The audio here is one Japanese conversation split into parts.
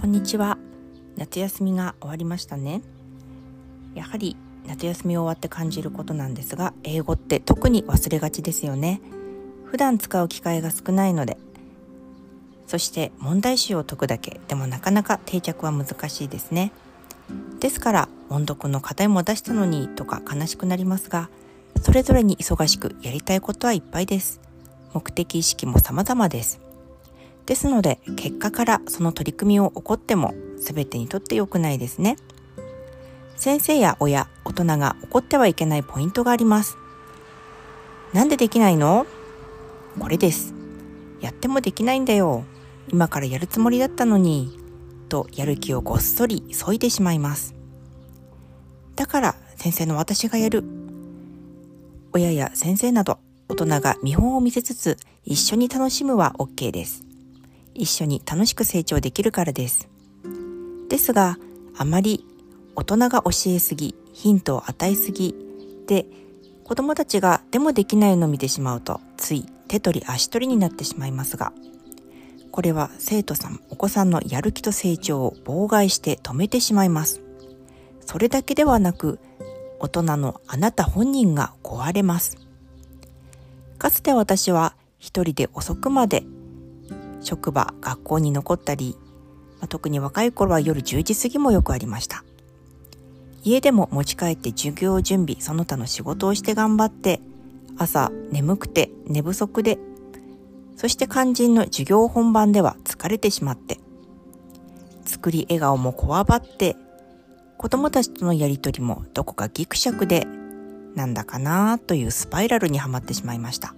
こんにちは。夏休みが終わりましたね。やはり夏休み終わって感じることなんですが英語って特に忘れがちですよね。普段使う機会が少ないので。そして問題集を解くだけ。でもなかなか定着は難しいですね。ですから音読の課題も出したのにとか悲しくなりますがそれぞれに忙しくやりたいことはいっぱいです。目的意識も様々です。ですので結果からその取り組みを起こっても全てにとって良くないですね。先生や親大人が怒ってはいけないポイントがあります。なんでできないの？これです。やってもできないんだよ。今からやるつもりだったのに。とやる気をごっそり削いでしまいます。だから先生の私がやる。親や先生など大人が見本を見せつつ一緒に楽しむは OK です。一緒に楽しく成長できるからです。ですが、あまり大人が教えすぎ、ヒントを与えすぎで、子供たちがでもできないのを見てしまうと、つい手取り足取りになってしまいますが、これは生徒さん、お子さんのやる気と成長を妨害して止めてしまいます。それだけではなく、大人のあなた本人が壊れます。かつて私は一人で遅くまで職場、学校に残ったり、まあ、特に若い頃は夜10時過ぎもよくありました。家でも持ち帰って授業準備、その他の仕事をして頑張って、朝眠くて寝不足で、そして肝心の授業本番では疲れてしまって、作り笑顔もこわばって、子供たちとのやりとりもどこかギクシャクでなんだかなというスパイラルにはまってしまいました。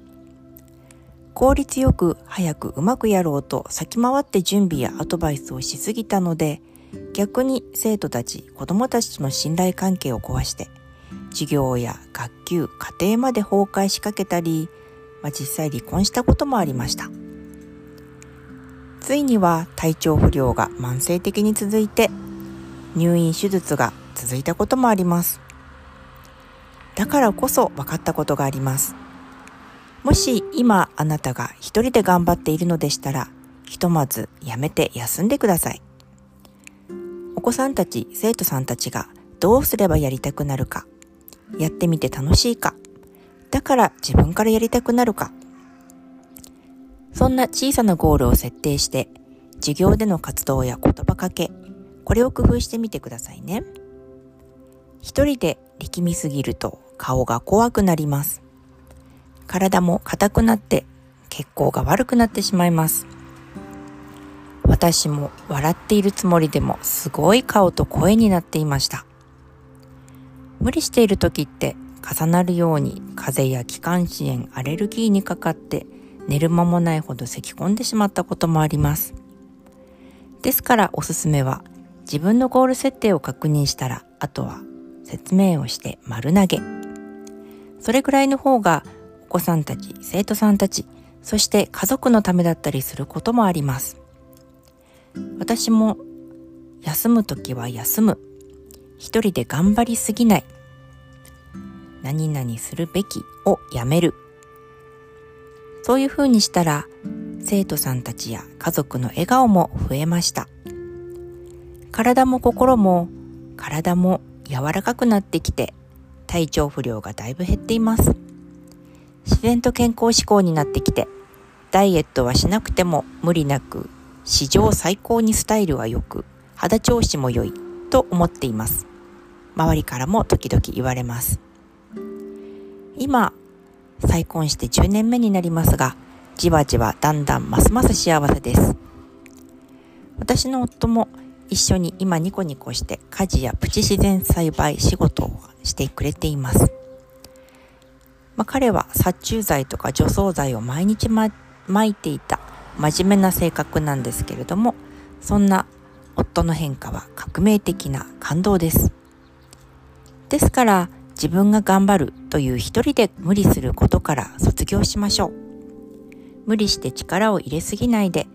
効率よく早くうまくやろうと先回って準備やアドバイスをしすぎたので逆に生徒たち子供たちとの信頼関係を壊して授業や学級家庭まで崩壊しかけたり、まあ、実際離婚したこともありましたついには体調不良が慢性的に続いて入院手術が続いたこともありますだからこそ分かったことがあります。もし今あなたが一人で頑張っているのでしたら、ひとまずやめて休んでください。お子さんたち、生徒さんたちがどうすればやりたくなるか、やってみて楽しいか、だから自分からやりたくなるか、そんな小さなゴールを設定して、授業での活動や言葉かけ、これを工夫してみてくださいね。一人で力みすぎると顔が怖くなります。体も硬くなって血行が悪くなってしまいます。私も笑っているつもりでもすごい顔と声になっていました。無理している時って重なるように風邪や気管支炎、アレルギーにかかって寝る間もないほど咳き込んでしまったこともあります。ですからおすすめは自分のゴール設定を確認したらあとは説明をして丸投げ。それぐらいの方が子さんたち、生徒さんたち、そして家族のためだったりすることもあります。私も休むときは休む。一人で頑張りすぎない。何々するべきをやめる。そういうふうにしたら生徒さんたちや家族の笑顔も増えました。体も心も体も柔らかくなってきて体調不良がだいぶ減っています。自然と健康志向になってきてダイエットはしなくても無理なく史上最高にスタイルは良く肌調子も良いと思っています。周りからも時々言われます。今、再婚して10年目になりますが、じわじわだんだんますます幸せです。私の夫も一緒に今ニコニコして家事やプチ自然栽培仕事をしてくれています。まあ、彼は殺虫剤とか除草剤を毎日、ま、いていた真面目な性格なんですけれども、そんな夫の変化は革命的な感動です。ですから自分が頑張るという一人で無理することから卒業しましょう。無理して力を入れすぎないで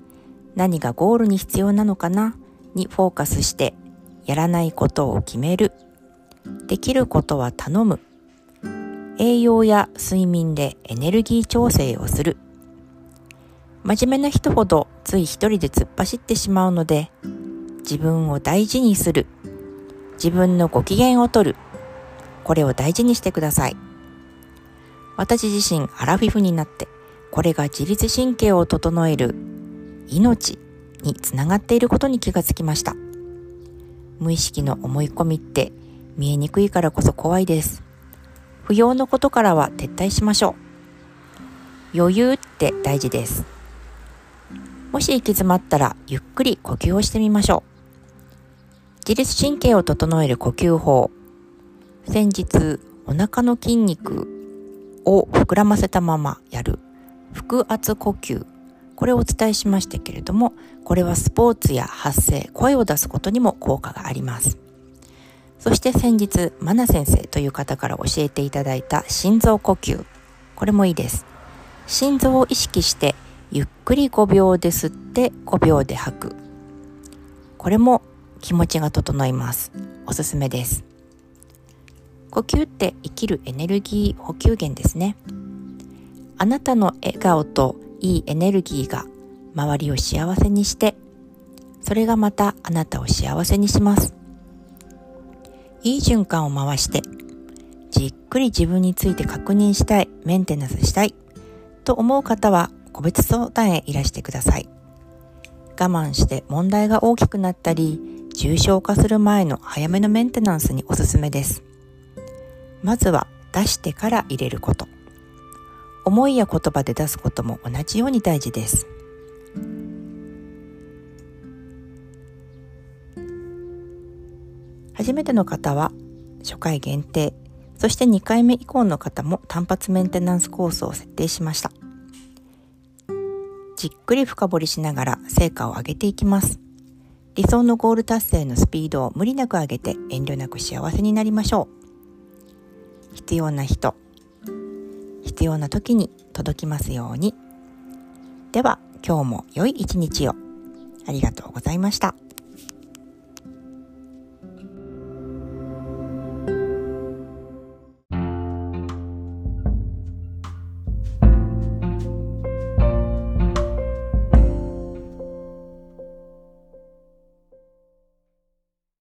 何がゴールに必要なのかなにフォーカスしてやらないことを決める。できることは頼む。栄養や睡眠でエネルギー調整をする。真面目な人ほどつい一人で突っ走ってしまうので、自分を大事にする、自分のご機嫌をとる、これを大事にしてください。私自身アラフィフになって、これが自律神経を整える命につながっていることに気がつきました。無意識の思い込みって見えにくいからこそ怖いです。不要のことからは撤退しましょう。余裕って大事です。もし行き詰まったらゆっくり呼吸をしてみましょう。自律神経を整える呼吸法。先日お腹の筋肉を膨らませたままやる腹圧呼吸これをお伝えしましたけれどもこれはスポーツや発声声を出すことにも効果がありますそして先日マナ先生という方から教えていただいた心臓呼吸。これもいいです。心臓を意識してゆっくり5秒で吸って5秒で吐く。これも気持ちが整います。おすすめです。呼吸って生きるエネルギー補給源ですね。あなたの笑顔といいエネルギーが周りを幸せにして、それがまたあなたを幸せにします。いい循環を回して、じっくり自分について確認したい、メンテナンスしたい、と思う方は個別相談へいらしてください。我慢して問題が大きくなったり、重症化する前の早めのメンテナンスにおすすめです。まずは出してから入れること。思いや言葉で出すことも同じように大事です。初めての方は初回限定、そして2回目以降の方も単発メンテナンスコースを設定しました。じっくり深掘りしながら成果を上げていきます。理想のゴール達成のスピードを無理なく上げて遠慮なく幸せになりましょう。必要な人、必要な時に届きますように。では、今日も良い一日を。ありがとうございました。